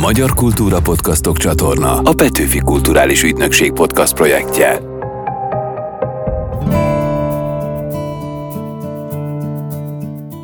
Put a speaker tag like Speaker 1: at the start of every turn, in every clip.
Speaker 1: Magyar Kultúra Podcastok csatorna a Petőfi Kulturális Ügynökség podcast projektje.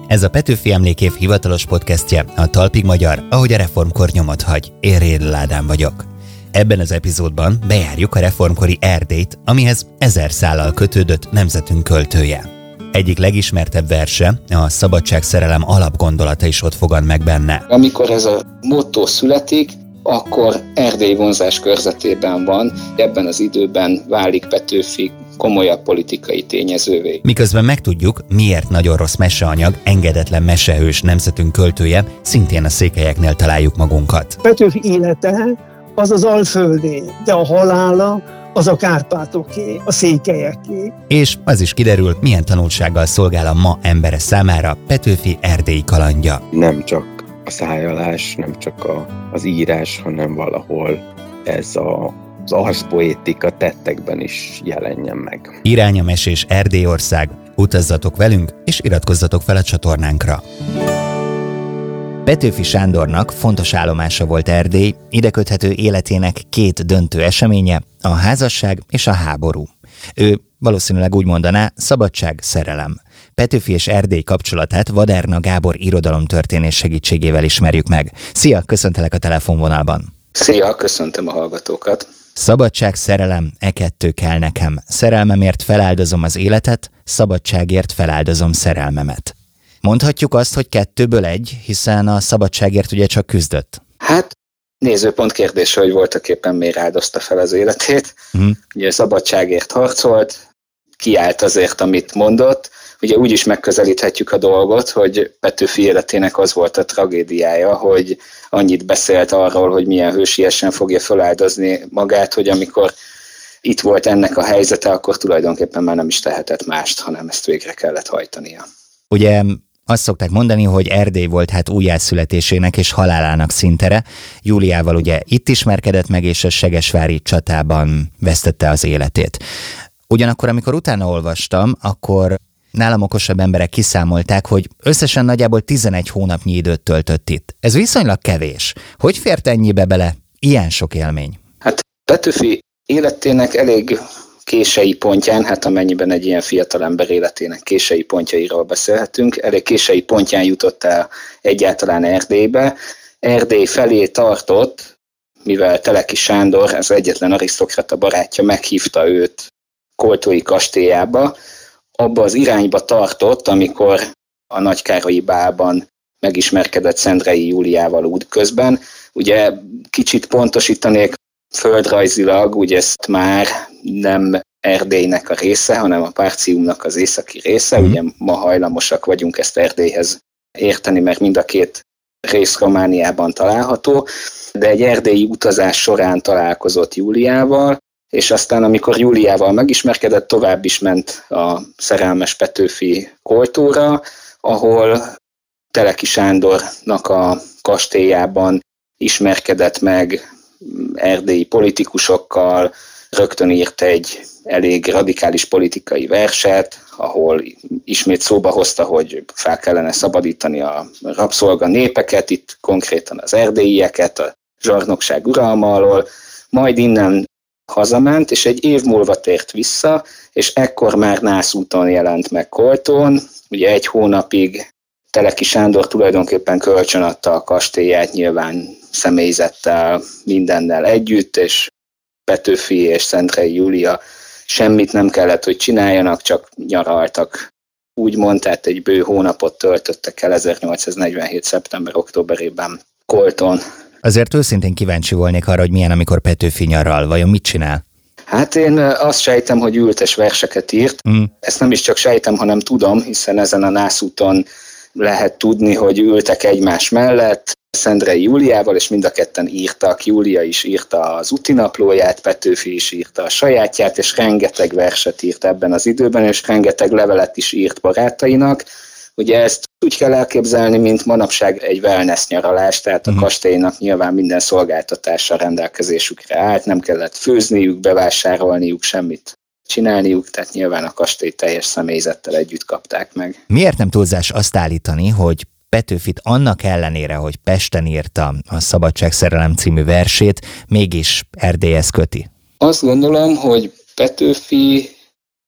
Speaker 2: Ez a Petőfi Emlékév hivatalos podcastje, a Talpig Magyar, ahogy a reformkor nyomot hagy. Én Ádám vagyok. Ebben az epizódban bejárjuk a reformkori Erdélyt, amihez ezer szállal kötődött nemzetünk költője. Egyik legismertebb verse, a szabadságszerelem alapgondolata is ott fogad meg benne.
Speaker 3: Amikor ez a motto születik, akkor Erdély vonzás körzetében van, ebben az időben válik Petőfi komolyabb politikai tényezővé.
Speaker 2: Miközben megtudjuk, miért nagyon rossz meseanyag, engedetlen mesehős nemzetünk költője, szintén a székelyeknél találjuk magunkat.
Speaker 4: Petőfi élete az az alföldi, de a halála az a Kárpátoké, a székelyeké.
Speaker 2: És az is kiderül, milyen tanulsággal szolgál a ma embere számára Petőfi erdélyi kalandja.
Speaker 5: Nem csak a szájálás, nem csak a, az írás, hanem valahol ez a az arszpoétika tettekben is jelenjen meg.
Speaker 2: Irány a mesés Erdélyország, utazzatok velünk, és iratkozzatok fel a csatornánkra. Petőfi Sándornak fontos állomása volt Erdély, ide köthető életének két döntő eseménye, a házasság és a háború. Ő valószínűleg úgy mondaná, szabadság, szerelem. Petőfi és Erdély kapcsolatát Vaderna Gábor irodalomtörténés segítségével ismerjük meg. Szia, köszöntelek a telefonvonalban.
Speaker 3: Szia, köszöntöm a hallgatókat.
Speaker 2: Szabadság, szerelem, e kettő kell nekem. Szerelmemért feláldozom az életet, szabadságért feláldozom szerelmemet. Mondhatjuk azt, hogy kettőből egy, hiszen a szabadságért ugye csak küzdött.
Speaker 3: Hát nézőpont kérdése, hogy voltak éppen miért áldozta fel az életét. Uh-huh. Ugye szabadságért harcolt, kiállt azért, amit mondott. Ugye úgy is megközelíthetjük a dolgot, hogy Petőfi életének az volt a tragédiája, hogy annyit beszélt arról, hogy milyen hősiesen fogja feláldozni magát, hogy amikor itt volt ennek a helyzete, akkor tulajdonképpen már nem is tehetett mást, hanem ezt végre kellett hajtania.
Speaker 2: Ugye azt szokták mondani, hogy Erdély volt hát újjászületésének és halálának szintere. Júliával ugye itt ismerkedett meg, és a Segesvári csatában vesztette az életét. Ugyanakkor, amikor utána olvastam, akkor nálam okosabb emberek kiszámolták, hogy összesen nagyjából 11 hónapnyi időt töltött itt. Ez viszonylag kevés. Hogy fért ennyibe bele ilyen sok élmény?
Speaker 3: Hát Petőfi életének elég kései pontján, hát amennyiben egy ilyen fiatal ember életének kései pontjairól beszélhetünk, elég kései pontján jutott el egyáltalán Erdélybe. Erdély felé tartott, mivel Teleki Sándor, az egyetlen arisztokrata barátja meghívta őt Koltói kastélyába, abba az irányba tartott, amikor a Nagykárolyi bálban megismerkedett Szendrei Júliával út közben. Ugye kicsit pontosítanék, földrajzilag, ugye ezt már nem Erdélynek a része, hanem a Párciumnak az északi része. Mm. Ugye ma hajlamosak vagyunk ezt Erdélyhez érteni, mert mind a két rész Romániában található, de egy erdélyi utazás során találkozott Júliával, és aztán amikor Júliával megismerkedett, tovább is ment a szerelmes Petőfi koltóra, ahol Teleki Sándornak a kastélyában ismerkedett meg erdélyi politikusokkal, rögtön írt egy elég radikális politikai verset, ahol ismét szóba hozta, hogy fel kellene szabadítani a rabszolga népeket, itt konkrétan az erdélyieket, a zsarnokság uralma alól, majd innen hazament, és egy év múlva tért vissza, és ekkor már nászúton jelent meg Koltón, ugye egy hónapig Teleki Sándor tulajdonképpen kölcsönadta a kastélyát, nyilván személyzettel, mindennel együtt, és Petőfi és Szentrei Júlia semmit nem kellett, hogy csináljanak, csak nyaraltak. Úgymond, tehát egy bő hónapot töltöttek el 1847. szeptember-októberében Kolton.
Speaker 2: Azért őszintén kíváncsi volnék arra, hogy milyen, amikor Petőfi nyaral. Vajon mit csinál?
Speaker 3: Hát én azt sejtem, hogy ültes verseket írt. Mm. Ezt nem is csak sejtem, hanem tudom, hiszen ezen a nászúton lehet tudni, hogy ültek egymás mellett, Szendrei Júliával, és mind a ketten írtak. Júlia is írta az utinaplóját, Petőfi is írta a sajátját, és rengeteg verset írt ebben az időben, és rengeteg levelet is írt barátainak. Ugye ezt úgy kell elképzelni, mint manapság egy wellness nyaralás, tehát a uh-huh. kastélynak nyilván minden szolgáltatása rendelkezésükre állt, nem kellett főzniük, bevásárolniuk semmit csinálniuk, tehát nyilván a kastély teljes személyzettel együtt kapták meg.
Speaker 2: Miért nem túlzás azt állítani, hogy Petőfit annak ellenére, hogy Pesten írta a Szabadságszerelem című versét, mégis Erdélyhez köti?
Speaker 3: Azt gondolom, hogy Petőfi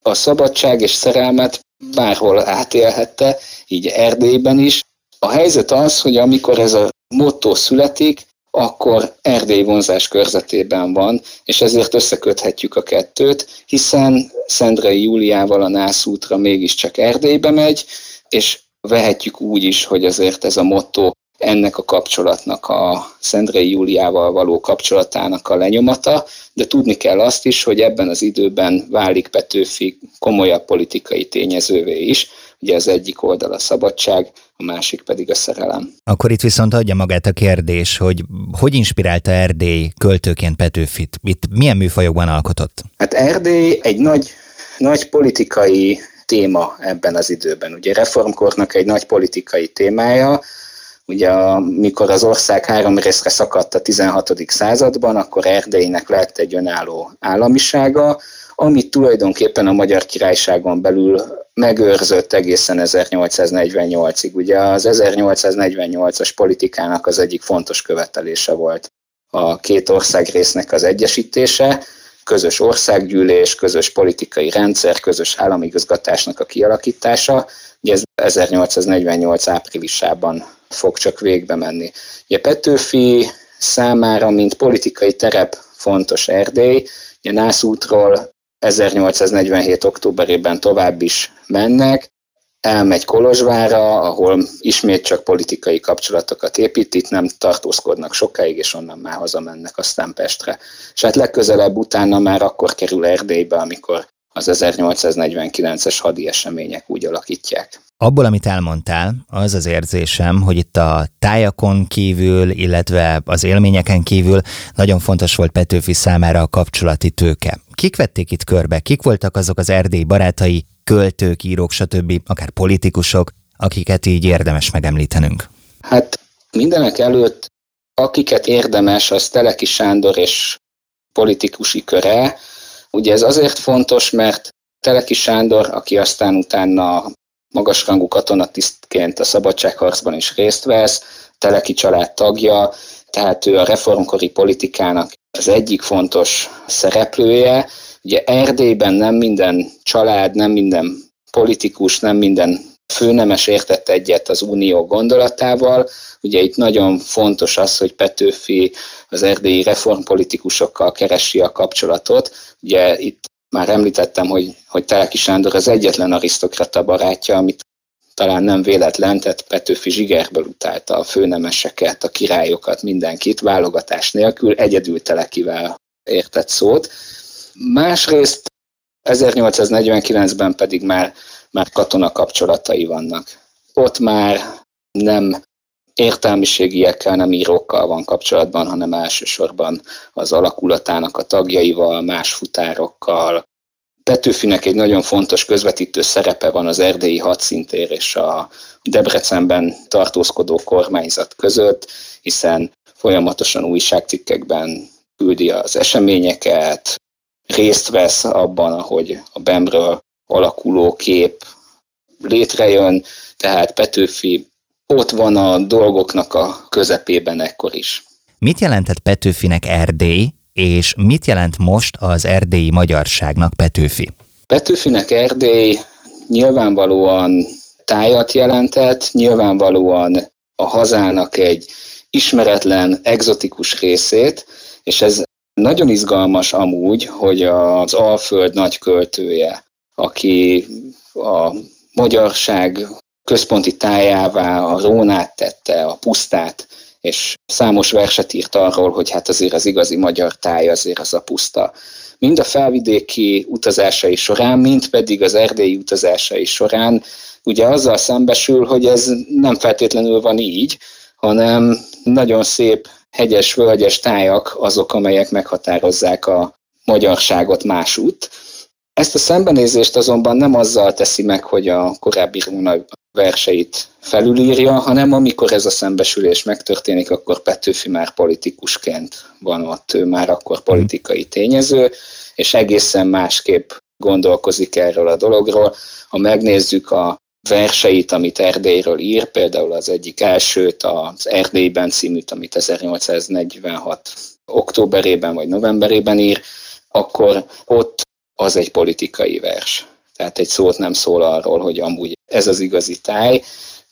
Speaker 3: a szabadság és szerelmet bárhol átélhette, így Erdélyben is. A helyzet az, hogy amikor ez a motto születik, akkor Erdély vonzás körzetében van, és ezért összeköthetjük a kettőt, hiszen Szendrei Júliával a Nász útra mégiscsak Erdélybe megy, és vehetjük úgy is, hogy azért ez a motto ennek a kapcsolatnak, a Szendrei Júliával való kapcsolatának a lenyomata, de tudni kell azt is, hogy ebben az időben válik Petőfi komolyabb politikai tényezővé is, ugye az egyik oldal a szabadság, a másik pedig a szerelem.
Speaker 2: Akkor itt viszont adja magát a kérdés, hogy hogy inspirálta Erdély költőként Petőfit? Itt milyen műfajokban alkotott?
Speaker 3: Hát Erdély egy nagy, nagy politikai téma ebben az időben. Ugye reformkornak egy nagy politikai témája, Ugye amikor az ország három részre szakadt a 16. században, akkor Erdélynek lett egy önálló államisága, amit tulajdonképpen a Magyar Királyságon belül megőrzött egészen 1848-ig. Ugye az 1848-as politikának az egyik fontos követelése volt a két országrésznek az egyesítése, közös országgyűlés, közös politikai rendszer, közös államigazgatásnak a kialakítása. Ugye ez 1848 áprilisában fog csak végbe menni. Ugye Petőfi számára, mint politikai terep fontos Erdély, ugye Nász útról 1847. októberében tovább is mennek, elmegy Kolozsvára, ahol ismét csak politikai kapcsolatokat épít, itt nem tartózkodnak sokáig, és onnan már hazamennek aztán Pestre. És hát legközelebb utána már akkor kerül Erdélybe, amikor az 1849-es hadi események úgy alakítják.
Speaker 2: Abból, amit elmondtál, az az érzésem, hogy itt a tájakon kívül, illetve az élményeken kívül nagyon fontos volt Petőfi számára a kapcsolati tőke. Kik vették itt körbe? Kik voltak azok az erdély barátai, költők, írók, stb., akár politikusok, akiket így érdemes megemlítenünk?
Speaker 3: Hát mindenek előtt, akiket érdemes, az Teleki Sándor és politikusi köre. Ugye ez azért fontos, mert Teleki Sándor, aki aztán utána magasrangú katonatisztként a szabadságharcban is részt vesz, Teleki család tagja, tehát ő a reformkori politikának az egyik fontos szereplője. Ugye Erdélyben nem minden család, nem minden politikus, nem minden főnemes értett egyet az unió gondolatával. Ugye itt nagyon fontos az, hogy Petőfi az erdélyi reformpolitikusokkal keresi a kapcsolatot. Ugye itt már említettem, hogy, hogy Teleki Sándor az egyetlen arisztokrata barátja, amit talán nem véletlen, tehát Petőfi zsigerből utálta a főnemeseket, a királyokat, mindenkit, válogatás nélkül, egyedül Telekivel értett szót. Másrészt 1849-ben pedig már, már katona kapcsolatai vannak. Ott már nem értelmiségiekkel, nem írókkal van kapcsolatban, hanem elsősorban az alakulatának a tagjaival, más futárokkal. Petőfinek egy nagyon fontos közvetítő szerepe van az erdélyi hadszintér és a Debrecenben tartózkodó kormányzat között, hiszen folyamatosan újságcikkekben küldi az eseményeket, részt vesz abban, ahogy a Bemről alakuló kép létrejön, tehát Petőfi ott van a dolgoknak a közepében ekkor is.
Speaker 2: Mit jelentett Petőfinek Erdély, és mit jelent most az erdélyi magyarságnak Petőfi?
Speaker 3: Petőfinek Erdély nyilvánvalóan tájat jelentett, nyilvánvalóan a hazának egy ismeretlen, egzotikus részét, és ez nagyon izgalmas amúgy, hogy az Alföld nagy költője, aki a magyarság központi tájává a Rónát tette, a pusztát, és számos verset írt arról, hogy hát azért az igazi magyar táj azért az a puszta. Mind a felvidéki utazásai során, mind pedig az erdélyi utazásai során ugye azzal szembesül, hogy ez nem feltétlenül van így, hanem nagyon szép hegyes, völgyes tájak azok, amelyek meghatározzák a magyarságot másút. Ezt a szembenézést azonban nem azzal teszi meg, hogy a korábbi Róna verseit felülírja, hanem amikor ez a szembesülés megtörténik, akkor Petőfi már politikusként van ott, ő már akkor politikai tényező, és egészen másképp gondolkozik erről a dologról. Ha megnézzük a verseit, amit Erdélyről ír, például az egyik elsőt, az Erdélyben címűt, amit 1846 októberében vagy novemberében ír, akkor ott az egy politikai vers. Tehát egy szót nem szól arról, hogy amúgy ez az igazi táj.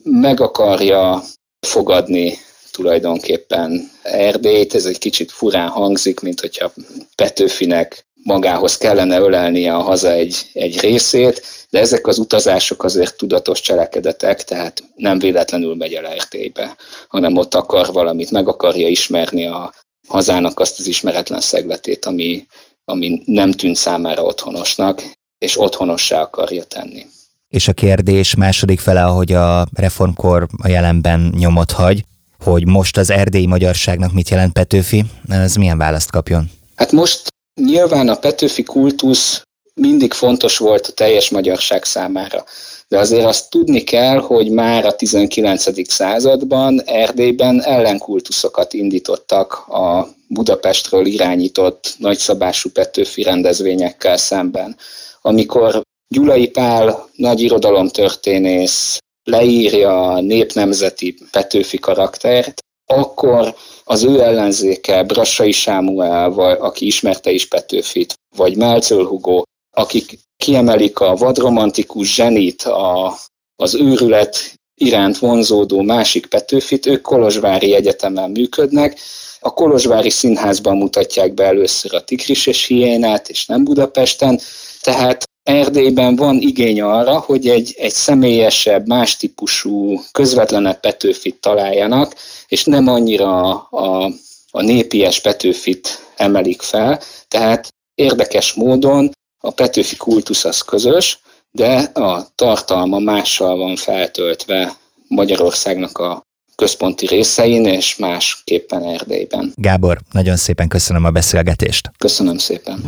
Speaker 3: Meg akarja fogadni tulajdonképpen Erdélyt, ez egy kicsit furán hangzik, mint hogyha Petőfinek magához kellene ölelnie a haza egy, egy részét, de ezek az utazások azért tudatos cselekedetek, tehát nem véletlenül megy el Erdélybe, hanem ott akar valamit, meg akarja ismerni a hazának azt az ismeretlen szegletét, ami, ami nem tűnt számára otthonosnak, és otthonossá akarja tenni.
Speaker 2: És a kérdés második fele, ahogy a reformkor a jelenben nyomot hagy, hogy most az erdélyi magyarságnak mit jelent Petőfi, ez milyen választ kapjon?
Speaker 3: Hát most nyilván a Petőfi kultusz mindig fontos volt a teljes magyarság számára. De azért azt tudni kell, hogy már a 19. században Erdélyben ellenkultuszokat indítottak a Budapestről irányított nagyszabású Petőfi rendezvényekkel szemben. Amikor Gyulai Pál nagy irodalomtörténész leírja a népnemzeti Petőfi karaktert, akkor az ő ellenzéke, Brassai Sámuel, vagy, aki ismerte is Petőfit, vagy Melcöl Hugo, akik kiemelik a vadromantikus zsenit, a, az őrület iránt vonzódó másik Petőfit, ők Kolozsvári Egyetemen működnek, a Kolozsvári Színházban mutatják be először a Tigris és Hiénát, és nem Budapesten, tehát Erdélyben van igény arra, hogy egy, egy személyesebb, más típusú, közvetlenebb Petőfit találjanak, és nem annyira a, a népies Petőfit emelik fel. Tehát érdekes módon a Petőfi kultusz az közös, de a tartalma mással van feltöltve Magyarországnak a központi részein, és másképpen Erdélyben.
Speaker 2: Gábor, nagyon szépen köszönöm a beszélgetést.
Speaker 3: Köszönöm szépen.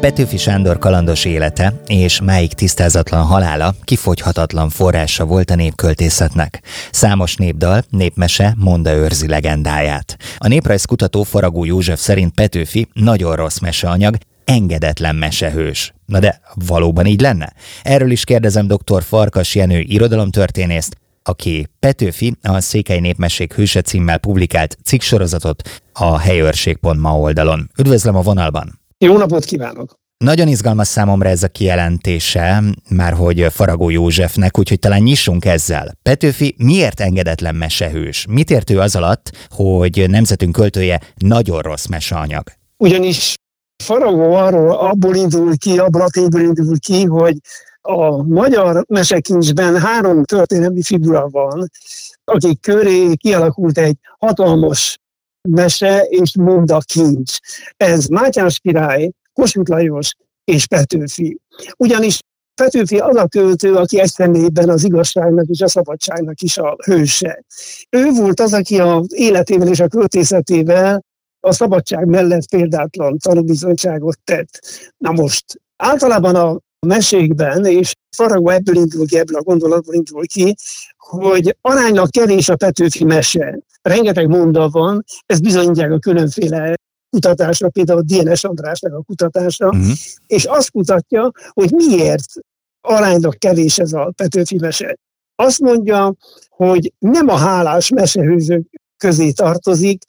Speaker 2: Petőfi Sándor kalandos élete és máig tisztázatlan halála kifogyhatatlan forrása volt a népköltészetnek. Számos népdal, népmese monda őrzi legendáját. A néprajzkutató Faragó József szerint Petőfi nagyon rossz meseanyag, engedetlen mesehős. Na de valóban így lenne? Erről is kérdezem dr. Farkas Jenő irodalomtörténészt, aki Petőfi a Székely Népmesék hőse címmel publikált cikksorozatot a helyőrség.ma oldalon. Üdvözlöm a vonalban!
Speaker 4: Jó napot kívánok!
Speaker 2: Nagyon izgalmas számomra ez a kijelentése, már hogy Faragó Józsefnek, úgyhogy talán nyissunk ezzel. Petőfi miért engedetlen mesehős? Mit ért ő az alatt, hogy nemzetünk költője nagyon rossz meseanyag?
Speaker 4: Ugyanis Faragó arról abból indul ki, abból a tényből indul ki, hogy a magyar mesekincsben három történelmi figura van, akik köré kialakult egy hatalmas mese és monda kincs. Ez Mátyás király, Kossuth Lajos és Petőfi. Ugyanis Petőfi az a költő, aki egy személyben az igazságnak és a szabadságnak is a hőse. Ő volt az, aki az életével és a költészetével a szabadság mellett példátlan tanúbizonyságot tett. Na most, általában a mesékben, és Faragó ebből indul ki, ebből a gondolatból indul ki, hogy aránylag kevés a Petőfi mese. Rengeteg monda van, ez bizonyítják a különféle kutatásra, például DNS Andrásnak a kutatása, uh-huh. és azt kutatja, hogy miért aránylag kevés ez a Petőfi mese. Azt mondja, hogy nem a hálás mesehőzők közé tartozik,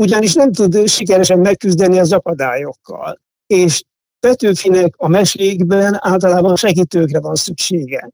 Speaker 4: ugyanis nem tud sikeresen megküzdeni az akadályokkal. És Petőfinek a mesékben általában segítőkre van szüksége.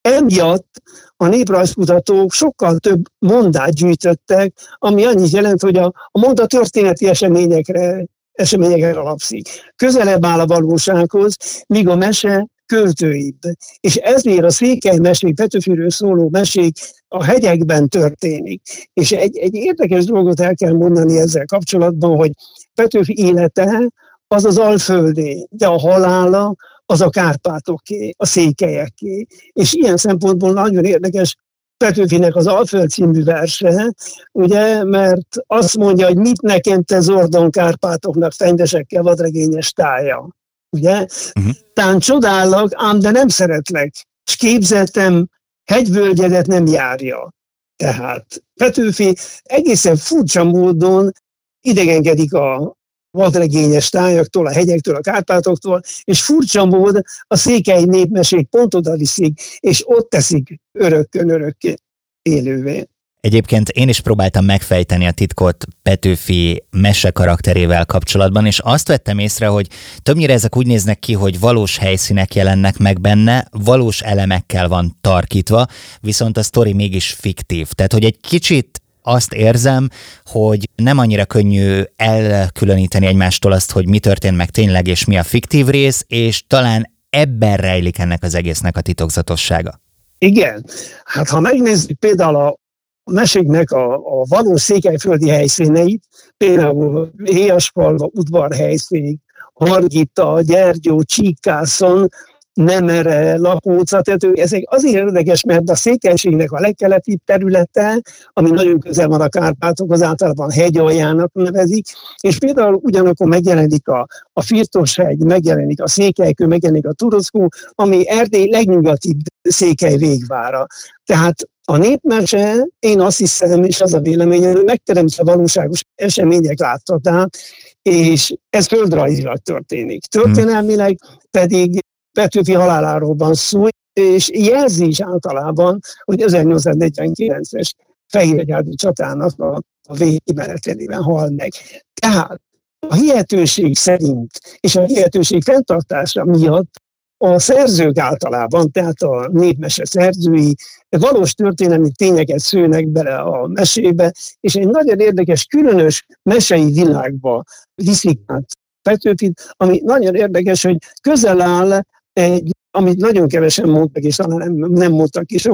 Speaker 4: Emiatt a néprajzkutatók sokkal több mondát gyűjtöttek, ami annyit jelent, hogy a, a mondat történeti eseményekre, eseményekre alapszik. Közelebb áll a valósághoz, míg a mese költőibb. És ezért a székely mesék, Petőfiről szóló mesék a hegyekben történik. És egy, egy érdekes dolgot el kell mondani ezzel kapcsolatban, hogy Petőfi élete az az alföldé, de a halála az a Kárpátoké, a székelyeké. És ilyen szempontból nagyon érdekes Petőfinek az Alföld című verse, ugye, mert azt mondja, hogy mit nekem te Zordon Kárpátoknak fendesekkel vadregényes tája. Ugye? Uh-huh. Tán csodállak, ám de nem szeretlek, és képzeltem, hegyvölgyedet nem járja. Tehát Petőfi egészen furcsa módon idegenkedik a, vadregényes tájaktól, a hegyektől, a Kárpátoktól, és furcsa mód a székely népmesék pont oda viszik, és ott teszik örökkön örökké élővé.
Speaker 2: Egyébként én is próbáltam megfejteni a titkot Petőfi mese karakterével kapcsolatban, és azt vettem észre, hogy többnyire ezek úgy néznek ki, hogy valós helyszínek jelennek meg benne, valós elemekkel van tarkítva, viszont a sztori mégis fiktív. Tehát, hogy egy kicsit azt érzem, hogy nem annyira könnyű elkülöníteni egymástól azt, hogy mi történt meg tényleg, és mi a fiktív rész, és talán ebben rejlik ennek az egésznek a titokzatossága.
Speaker 4: Igen, hát ha megnézzük például a meséknek a, a valós székelyföldi helyszíneit, például Héjaspalva udvarhelyszín, Hargita, Gyergyó, Csíkászon, Nemere, Lakóca, tehát ezek azért érdekes, mert a székelységnek a legkeletibb területe, ami nagyon közel van a Kárpátokhoz, általában hegyaljának nevezik, és például ugyanakkor megjelenik a, a Firtoshegy, megjelenik a Székelykő, megjelenik a Turockó, ami Erdély legnyugatibb székely végvára. Tehát a népmese, én azt hiszem, és az a véleményem, hogy megteremtse a valóságos események láthatát, és ez földrajzilag történik. Történelmileg pedig Petőfi haláláról van szó, és jelzi is általában, hogy 1849-es Fehérgyárdi csatának a, a végkimenetelében hal meg. Tehát a hihetőség szerint és a hihetőség fenntartása miatt a szerzők általában, tehát a népmese szerzői valós történelmi tényeket szőnek bele a mesébe, és egy nagyon érdekes, különös mesei világba viszik át Petőfit, ami nagyon érdekes, hogy közel áll egy, amit nagyon kevesen mondtak, és talán nem, nem mondtak is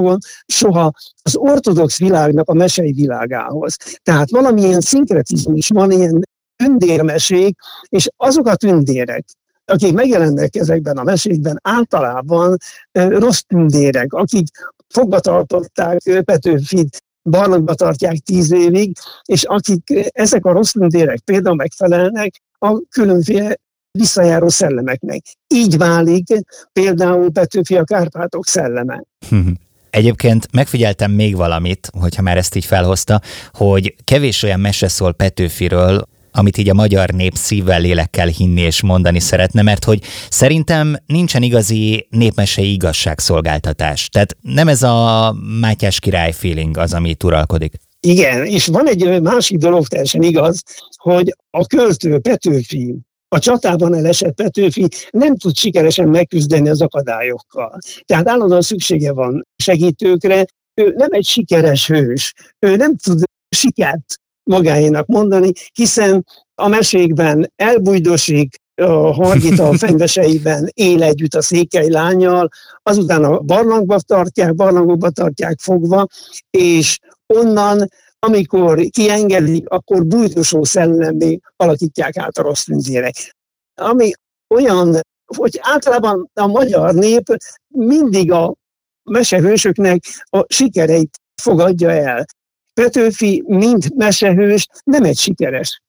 Speaker 4: soha, az ortodox világnak a mesei világához. Tehát valamilyen szinkretizmus van, ilyen tündérmesék, és azok a tündérek, akik megjelennek ezekben a mesékben, általában rossz tündérek, akik fogva tartották Petőfit, barlangba tartják tíz évig, és akik ezek a rossz tündérek például megfelelnek a különféle visszajáró szellemeknek. Így válik például Petőfi a Kárpátok szelleme.
Speaker 2: Egyébként megfigyeltem még valamit, hogyha már ezt így felhozta, hogy kevés olyan mese szól Petőfiről, amit így a magyar nép szívvel, lélekkel hinni és mondani szeretne, mert hogy szerintem nincsen igazi népmesei igazságszolgáltatás. Tehát nem ez a Mátyás király feeling az, ami itt uralkodik.
Speaker 4: Igen, és van egy másik dolog teljesen igaz, hogy a költő Petőfi a csatában elesett Petőfi nem tud sikeresen megküzdeni az akadályokkal. Tehát állandóan szüksége van segítőkre, ő nem egy sikeres hős, ő nem tud sikert magáénak mondani, hiszen a mesékben elbújdosik, a Hargita a fenyveseiben él együtt a székely lányjal, azután a barlangba tartják, barlangokba tartják fogva, és onnan amikor kiengedik, akkor bújtosó szellemé alakítják át a rossz tündérek. Ami olyan, hogy általában a magyar nép mindig a mesehősöknek a sikereit fogadja el. Petőfi, mint mesehős, nem egy sikeres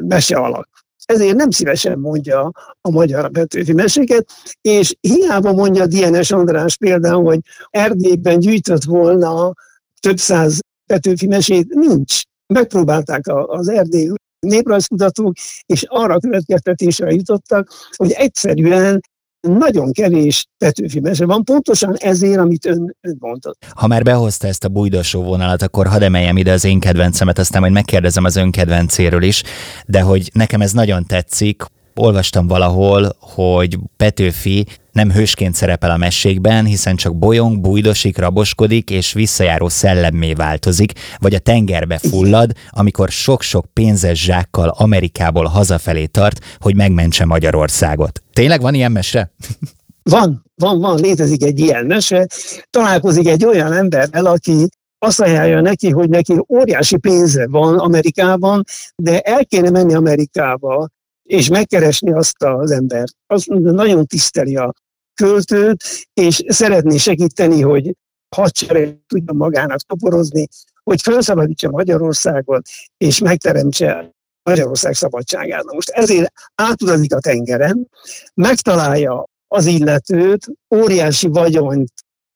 Speaker 4: mese alak. Ezért nem szívesen mondja a magyar Petőfi meséket, és hiába mondja DNS András például, hogy Erdélyben gyűjtött volna több száz Petőfi mesét nincs. Megpróbálták az erdély néprajzkutatók, és arra következtetésre jutottak, hogy egyszerűen nagyon kevés Petőfi mese van, pontosan ezért, amit ön, ön mondott.
Speaker 2: Ha már behozta ezt a bújdosó vonalat, akkor hadd emeljem ide az én kedvencemet, aztán majd megkérdezem az ön kedvencéről is, de hogy nekem ez nagyon tetszik, olvastam valahol, hogy Petőfi nem hősként szerepel a mesékben, hiszen csak bolyong, bújdosik, raboskodik és visszajáró szellemmé változik, vagy a tengerbe fullad, amikor sok-sok pénzes zsákkal Amerikából hazafelé tart, hogy megmentse Magyarországot. Tényleg van ilyen mese?
Speaker 4: Van, van, van, létezik egy ilyen mese. Találkozik egy olyan emberrel, aki azt ajánlja neki, hogy neki óriási pénze van Amerikában, de el kéne menni Amerikába, és megkeresni azt az embert. Az nagyon tiszteli a költőt, és szeretné segíteni, hogy hadsereg tudja magának toporozni, hogy felszabadítsa Magyarországot, és megteremtse Magyarország szabadságát. Na most ezért átutazik a tengeren, megtalálja az illetőt, óriási vagyont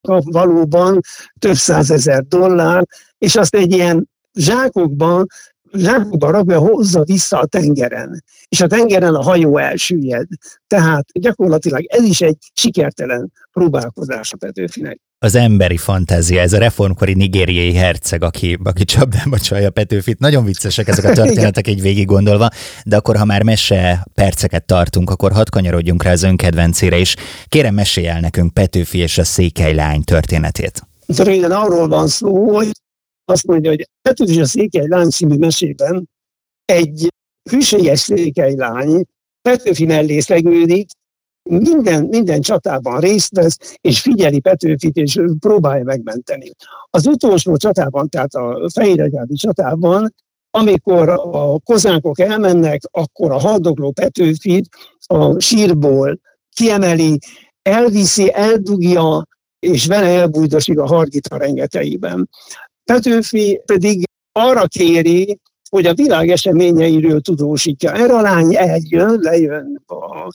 Speaker 4: kap valóban, több százezer dollár, és azt egy ilyen zsákokban zsákba rakva hozza vissza a tengeren, és a tengeren a hajó elsüllyed. Tehát gyakorlatilag ez is egy sikertelen próbálkozás a Petőfinek.
Speaker 2: Az emberi fantázia, ez a reformkori nigériai herceg, aki, aki csapdába csalja Petőfit. Nagyon viccesek ezek a történetek így végig gondolva, de akkor, ha már mese perceket tartunk, akkor hadd kanyarodjunk rá az önkedvencére is. Kérem, mesélj el nekünk Petőfi és a székely lány történetét.
Speaker 4: Röviden arról van szó, hogy azt mondja, hogy Petőfi a székely lány című mesében egy hűséges székely lány Petőfi mellé szegődik, minden, minden csatában részt vesz, és figyeli Petőfit, és próbálja megmenteni. Az utolsó csatában, tehát a Fehéregyházi csatában, amikor a kozánkok elmennek, akkor a haldokló Petőfit a sírból kiemeli, elviszi, eldugja, és vele elbújdosik a hargita rengeteiben. Petőfi pedig arra kéri, hogy a világ eseményeiről tudósítja. Erre a lány eljön, lejön a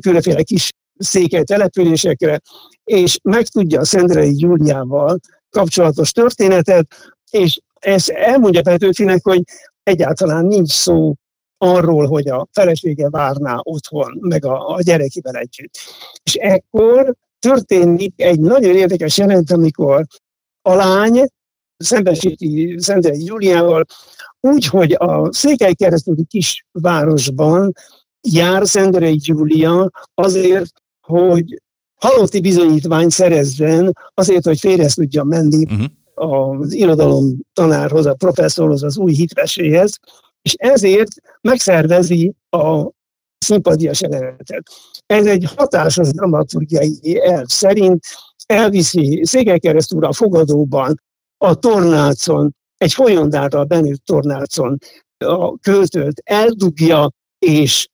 Speaker 4: különféle kis székely településekre, és megtudja a Szendrei Gyurgyával kapcsolatos történetet, és ez elmondja Petőfinek, hogy egyáltalán nincs szó arról, hogy a felesége várná otthon, meg a, a gyerekivel együtt. És ekkor történik egy nagyon érdekes jelent, amikor a lány szembesíti Szendrei Júliával, úgy, hogy a Székely keresztüli kisvárosban jár Szendrei Júlia azért, hogy halotti bizonyítvány szerezzen, azért, hogy félre tudja menni uh-huh. az irodalom tanárhoz, a professzorhoz, az új hitveséhez, és ezért megszervezi a szimpadias jelenetet. Ez egy hatásos dramaturgiai elv szerint elviszi Székelykeresztúra a fogadóban a tornácon, egy folyondárral benőtt tornácon a költőt eldugja, és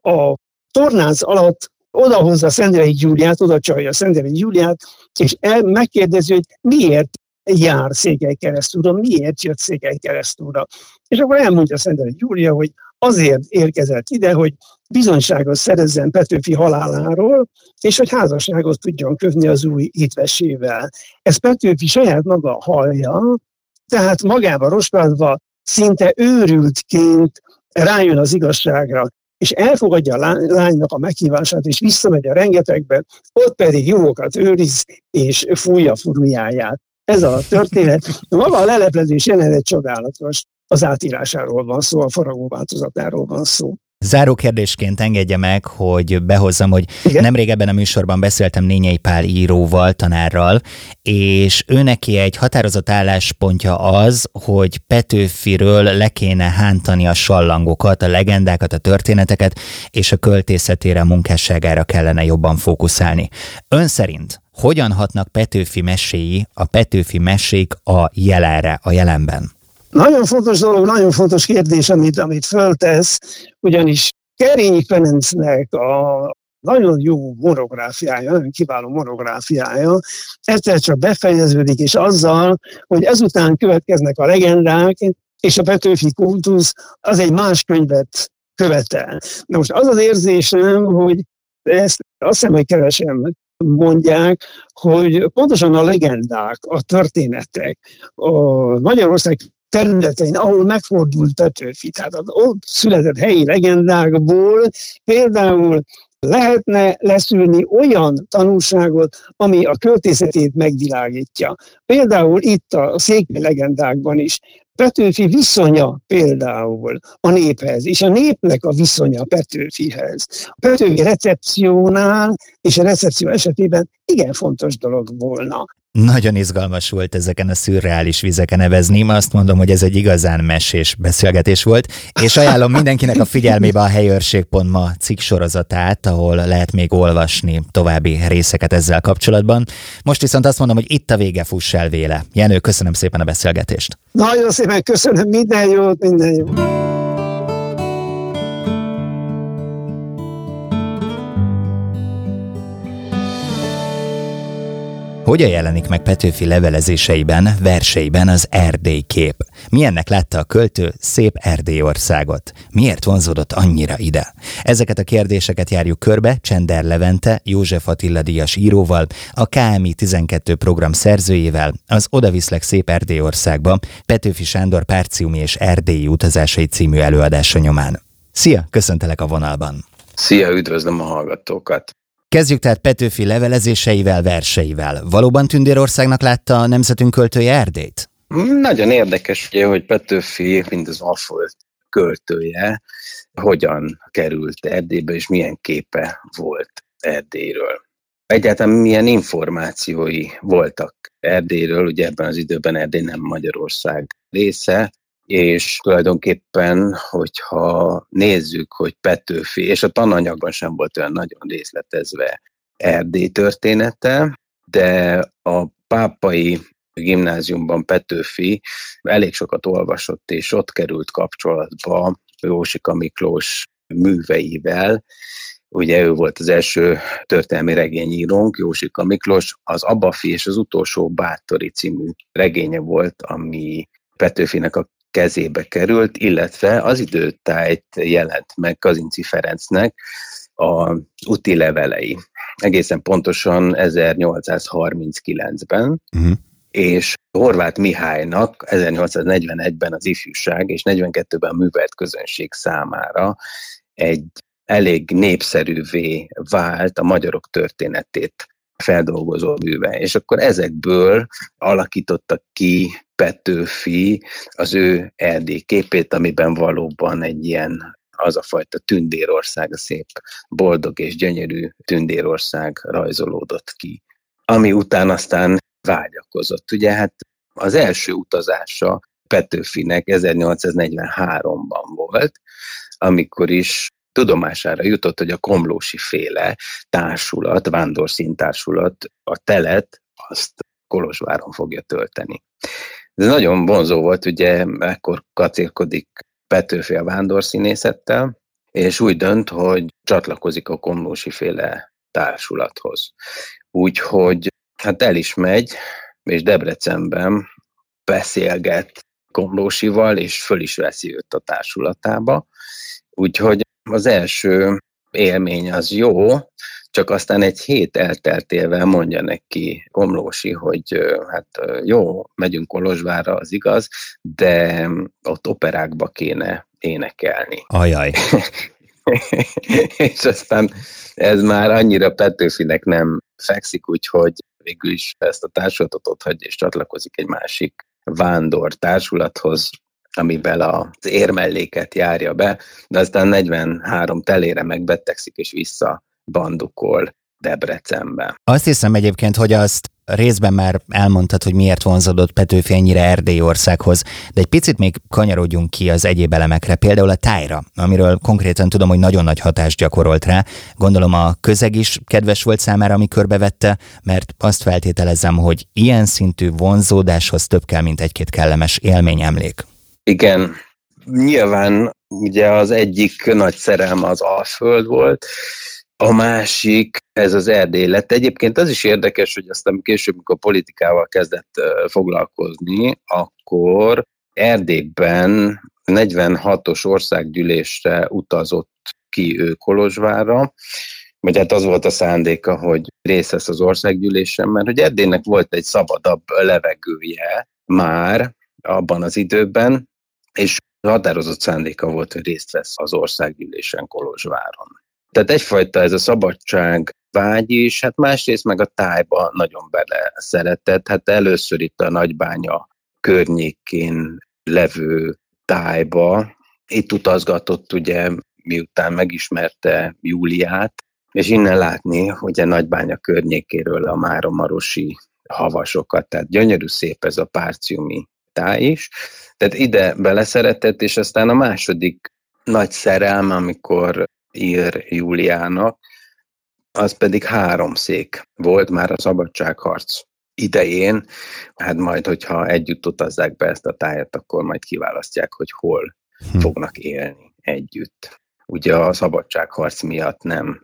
Speaker 4: a tornác alatt odahozza Szendrei Gyúliát, oda csalja Szendrei Gyúliát, és el, megkérdezi, hogy miért jár Székely keresztúra, miért jött Székely keresztúra. És akkor elmondja Szendrei Gyúlia, hogy azért érkezett ide, hogy bizonyságot szerezzen Petőfi haláláról, és hogy házasságot tudjon kötni az új hitvesével. Ez Petőfi saját maga hallja, tehát magába roskadva szinte őrültként rájön az igazságra, és elfogadja a lánynak a meghívását, és visszamegy a rengetegbe, ott pedig jókat őriz, és fújja furmiáját. Ez a történet. Maga a leleplezés jelenet csodálatos. Az átírásáról van szó, a faragó változatáról van szó.
Speaker 2: Záró kérdésként engedje meg, hogy behozzam, hogy Igen? nemrég ebben a műsorban beszéltem Nényei Pál íróval, tanárral, és ő neki egy határozott álláspontja az, hogy Petőfiről le kéne hántani a sallangokat, a legendákat, a történeteket, és a költészetére, a munkásságára kellene jobban fókuszálni. Ön szerint hogyan hatnak Petőfi meséi, a Petőfi mesék a jelenre, a jelenben?
Speaker 4: Nagyon fontos dolog, nagyon fontos kérdés, amit, amit föltesz, ugyanis Kerényi Ferencnek a nagyon jó monográfiája, nagyon kiváló monográfiája, egyszer csak befejeződik, és azzal, hogy ezután következnek a legendák, és a Petőfi kultusz az egy más könyvet követel. Na most az az érzésem, hogy ezt azt hiszem, hogy kevesen mondják, hogy pontosan a legendák, a történetek, a Magyarország területein, ahol megfordult Petőfi, tehát az ott született helyi legendákból például lehetne leszülni olyan tanulságot, ami a költészetét megvilágítja. Például itt a székely legendákban is Petőfi viszonya például a néphez, és a népnek a viszonya Petőfihez. A Petőfi recepciónál és a recepció esetében igen fontos dolog volna.
Speaker 2: Nagyon izgalmas volt ezeken a szürreális vizeken nevezni. Azt mondom, hogy ez egy igazán mesés beszélgetés volt, és ajánlom mindenkinek a figyelmébe a helyőrség.ma cikk sorozatát, ahol lehet még olvasni további részeket ezzel kapcsolatban. Most viszont azt mondom, hogy itt a vége, fuss el véle. Jenő, köszönöm szépen a beszélgetést.
Speaker 4: Nagyon szépen köszönöm, minden jót, minden jót.
Speaker 2: Hogyan jelenik meg Petőfi levelezéseiben, verseiben az Erdély kép? Milyennek látta a költő szép Erdély országot? Miért vonzódott annyira ide? Ezeket a kérdéseket járjuk körbe Csender Levente, József Attila Díjas íróval, a KMI 12 program szerzőjével, az Odaviszlek szép Erdély országba, Petőfi Sándor Párciumi és Erdélyi utazásai című előadása nyomán. Szia, köszöntelek a vonalban!
Speaker 5: Szia, üdvözlöm a hallgatókat!
Speaker 2: Kezdjük tehát Petőfi levelezéseivel, verseivel. Valóban Tündérországnak látta a nemzetünk költője Erdélyt?
Speaker 5: Nagyon érdekes, ugye, hogy Petőfi, mint az Alfolt költője, hogyan került Erdélybe, és milyen képe volt Erdélyről. Egyáltalán milyen információi voltak Erdélyről, ugye ebben az időben Erdély nem Magyarország része, és tulajdonképpen, hogyha nézzük, hogy Petőfi, és a tananyagban sem volt olyan nagyon részletezve Erdély története, de a pápai gimnáziumban Petőfi elég sokat olvasott, és ott került kapcsolatba Jósika Miklós műveivel, Ugye ő volt az első történelmi regényírónk, Jósika Miklós, az Abafi és az utolsó Bátori című regénye volt, ami Petőfinek a kezébe került, illetve az időtájt jelent meg Kazinci Ferencnek a úti levelei. Egészen pontosan 1839-ben, uh-huh. Mhm. és Horváth Mihálynak 1841-ben az ifjúság és 42-ben a művelt közönség számára egy elég népszerűvé vált a magyarok történetét feldolgozó műve. És akkor ezekből alakítottak ki Petőfi az ő Erdély képét, amiben valóban egy ilyen az a fajta tündérország, a szép, boldog és gyönyörű tündérország rajzolódott ki. Ami után aztán vágyakozott. Ugye hát az első utazása Petőfinek 1843-ban volt, amikor is tudomására jutott, hogy a komlósi féle társulat, vándorszíntársulat a telet azt Kolozsváron fogja tölteni. Ez nagyon vonzó volt, ugye ekkor kacérkodik Petőfi a vándorszínészettel, és úgy dönt, hogy csatlakozik a komlósi féle társulathoz. Úgyhogy hát el is megy, és Debrecenben beszélget Komlósival, és föl is veszi őt a társulatába. Úgyhogy az első élmény az jó, csak aztán egy hét elteltével mondja neki Komlósi, hogy hát jó, megyünk Kolozsvárra, az igaz, de ott operákba kéne énekelni.
Speaker 2: Ajaj.
Speaker 5: és aztán ez már annyira Petőfinek nem fekszik, úgyhogy végül is ezt a társulatot ott hagy, és csatlakozik egy másik vándor társulathoz, amivel az érmelléket járja be, de aztán 43 telére megbetegszik és vissza bandukol Debrecenbe.
Speaker 2: Azt hiszem egyébként, hogy azt részben már elmondtad, hogy miért vonzódott Petőfi ennyire Erdély országhoz, de egy picit még kanyarodjunk ki az egyéb elemekre, például a tájra, amiről konkrétan tudom, hogy nagyon nagy hatást gyakorolt rá. Gondolom a közeg is kedves volt számára, ami körbevette, mert azt feltételezem, hogy ilyen szintű vonzódáshoz több kell, mint egy-két kellemes élményemlék.
Speaker 5: Igen, nyilván ugye az egyik nagy szerelme az Alföld volt, a másik, ez az Erdély lett. Egyébként az is érdekes, hogy aztán később, amikor politikával kezdett foglalkozni, akkor Erdélyben 46-os országgyűlésre utazott ki ő Kolozsvárra, vagy hát az volt a szándéka, hogy részt vesz az országgyűlésen, mert hogy Erdélynek volt egy szabadabb levegője már abban az időben, és határozott szándéka volt, hogy részt vesz az országgyűlésen Kolozsváron. Tehát egyfajta ez a szabadság vágy is, hát másrészt meg a tájba nagyon bele szeretett. Hát először itt a Nagybánya környékén levő tájba, itt utazgatott ugye, miután megismerte Júliát, és innen látni, hogy a Nagybánya környékéről a Máromarosi havasokat, tehát gyönyörű szép ez a párciumi táj is. Tehát ide beleszeretett, és aztán a második nagy szerelm, amikor ír Júliának, az pedig három szék volt már a szabadságharc idején, hát majd, hogyha együtt utazzák be ezt a tájat, akkor majd kiválasztják, hogy hol hm. fognak élni együtt. ugye a szabadságharc miatt nem,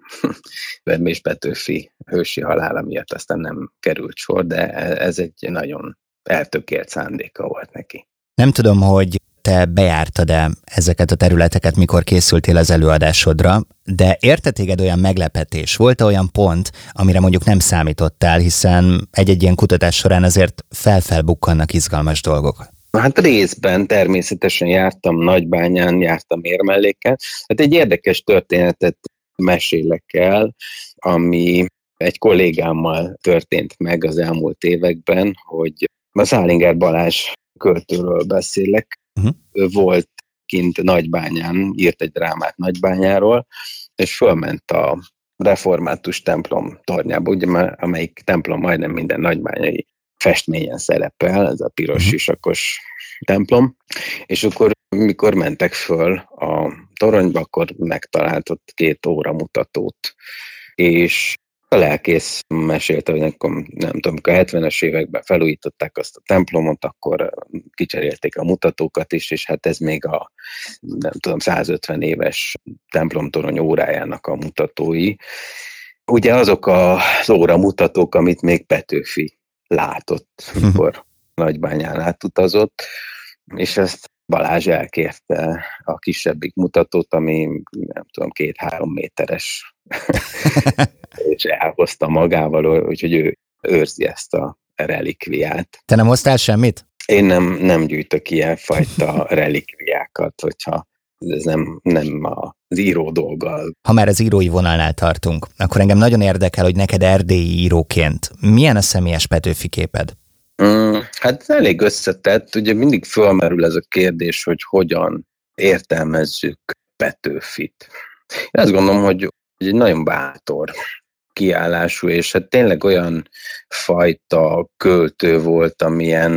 Speaker 5: és Petőfi hősi halála miatt aztán nem került sor, de ez egy nagyon eltökélt szándéka volt neki.
Speaker 2: Nem tudom, hogy te bejártad-e ezeket a területeket, mikor készültél az előadásodra, de érte téged olyan meglepetés, volt -e olyan pont, amire mondjuk nem számítottál, hiszen egy-egy ilyen kutatás során azért felfelbukkannak izgalmas dolgok?
Speaker 5: Hát részben természetesen jártam Nagybányán, jártam Érmelléken. Hát egy érdekes történetet mesélek el, ami egy kollégámmal történt meg az elmúlt években, hogy a Szálinger Balázs költőről beszélek. Uh-huh. Ő volt kint Nagybányán, írt egy drámát Nagybányáról, és fölment a református templom tornyába, ugye, amelyik templom majdnem minden nagybányai festményen szerepel, ez a piros uh-huh. sisakos templom, és akkor mikor mentek föl a toronyba, akkor megtalált ott két óra mutatót, és a lelkész mesélte, hogy akkor, nem tudom, amikor a 70-es években felújították azt a templomot, akkor kicserélték a mutatókat is, és hát ez még a, nem tudom, 150 éves templomtorony órájának a mutatói. Ugye azok az óra mutatók, amit még Petőfi látott, mhm. mikor Nagybányán átutazott, és ezt Balázs elkérte a kisebbik mutatót, ami nem tudom, két-három méteres, és elhozta magával, úgyhogy ő őrzi ezt a relikviát.
Speaker 2: Te nem hoztál semmit?
Speaker 5: Én nem, nem gyűjtök ilyen fajta relikviákat, hogyha ez nem, nem az író dolga.
Speaker 2: Ha már az írói vonalnál tartunk, akkor engem nagyon érdekel, hogy neked erdélyi íróként milyen a személyes Petőfi képed?
Speaker 5: Mm, hát elég összetett, ugye mindig fölmerül ez a kérdés, hogy hogyan értelmezzük Petőfit. Én azt gondolom, hogy egy nagyon bátor kiállású, és hát tényleg olyan fajta költő volt, amilyen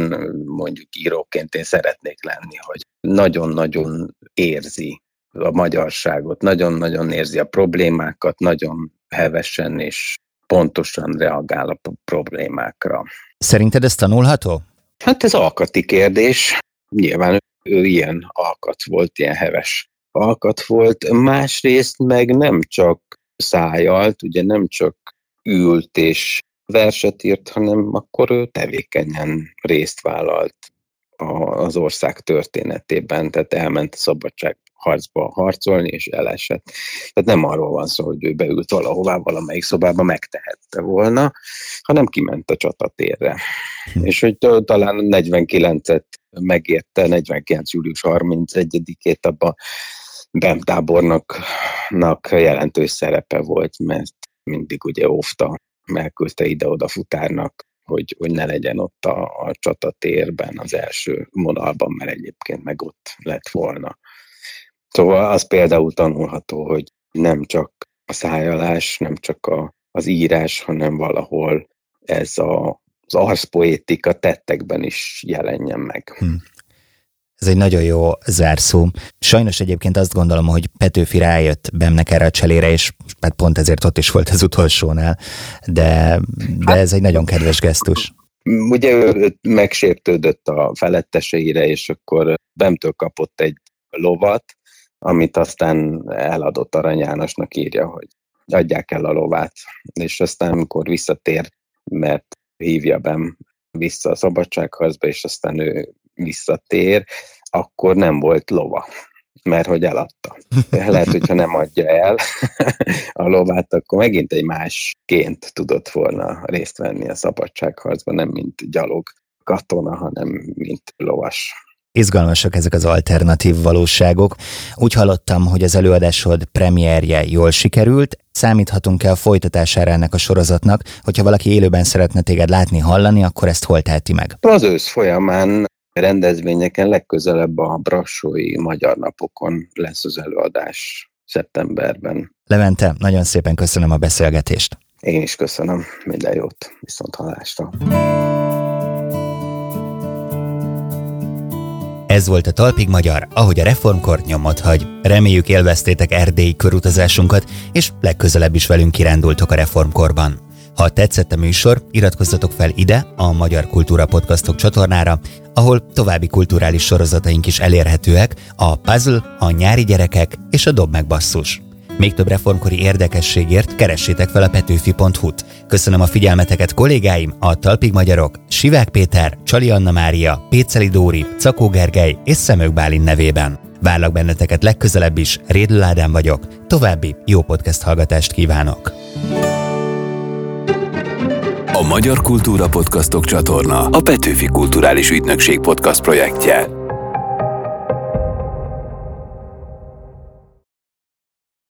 Speaker 5: mondjuk íróként én szeretnék lenni, hogy nagyon-nagyon érzi a magyarságot, nagyon-nagyon érzi a problémákat, nagyon hevesen és pontosan reagál a problémákra.
Speaker 2: Szerinted ez tanulható?
Speaker 5: Hát ez alkati kérdés. Nyilván ő ilyen alkat volt, ilyen heves alkat volt. Másrészt meg nem csak szájalt, ugye nem csak ült és verset írt, hanem akkor ő tevékenyen részt vállalt az ország történetében, tehát elment a szabadság harcba harcolni, és elesett. Tehát nem arról van szó, hogy ő beült valahová, valamelyik szobába megtehette volna, hanem kiment a csatatérre. Hm. És hogy talán 49-et megérte, 49. július 31-ét abban BEM tábornoknak jelentős szerepe volt, mert mindig ugye óvta, megküldte ide-oda futárnak, hogy, hogy ne legyen ott a, a csatatérben az első vonalban, mert egyébként meg ott lett volna. Szóval az például tanulható, hogy nem csak a szájálás, nem csak a, az írás, hanem valahol ez a, az arszpoétika tettekben is jelenjen meg. Hm.
Speaker 2: Ez egy nagyon jó zárszó. Sajnos egyébként azt gondolom, hogy Petőfi rájött Bemnek erre a cselére, és hát pont ezért ott is volt az utolsónál, de, de hát- ez egy nagyon kedves gesztus.
Speaker 5: Ugye ő megsértődött a feletteseire, és akkor Bemtől kapott egy lovat, amit aztán eladott Arany Jánosnak írja, hogy adják el a lovát. És aztán, amikor visszatér, mert hívja Bem vissza a szabadságharcba, és aztán ő visszatér, akkor nem volt lova, mert hogy eladta. Lehet, hogyha nem adja el a lovát, akkor megint egy másként tudott volna részt venni a szabadságharcban, nem mint gyalog katona, hanem mint lovas.
Speaker 2: Izgalmasak ezek az alternatív valóságok. Úgy hallottam, hogy az előadásod premierje jól sikerült. Számíthatunk-e a folytatására ennek a sorozatnak? Hogyha valaki élőben szeretne téged látni, hallani, akkor ezt hol teheti meg?
Speaker 5: Az ősz folyamán rendezvényeken legközelebb a Brassói Magyar Napokon lesz az előadás szeptemberben.
Speaker 2: Levente, nagyon szépen köszönöm a beszélgetést.
Speaker 5: Én is köszönöm, minden jót, viszont hallásra.
Speaker 2: Ez volt a Talpig Magyar, ahogy a reformkor nyomot hagy. Reméljük élveztétek erdélyi körutazásunkat, és legközelebb is velünk kirándultok a reformkorban. Ha tetszett a műsor, iratkozzatok fel ide, a Magyar Kultúra Podcastok csatornára, ahol további kulturális sorozataink is elérhetőek, a Puzzle, a Nyári Gyerekek és a Dob meg basszus. Még több reformkori érdekességért keressétek fel a petőfi.hu-t. Köszönöm a figyelmeteket kollégáim, a Talpig Magyarok, Sivák Péter, Csali Anna Mária, Péceli Dóri, Cakó Gergely és Szemők Bálint nevében. Várlak benneteket legközelebb is, Rédl Ádám vagyok. További jó podcast hallgatást kívánok!
Speaker 1: A Magyar Kultúra Podcastok csatorna a Petőfi Kulturális Ügynökség podcast projektje.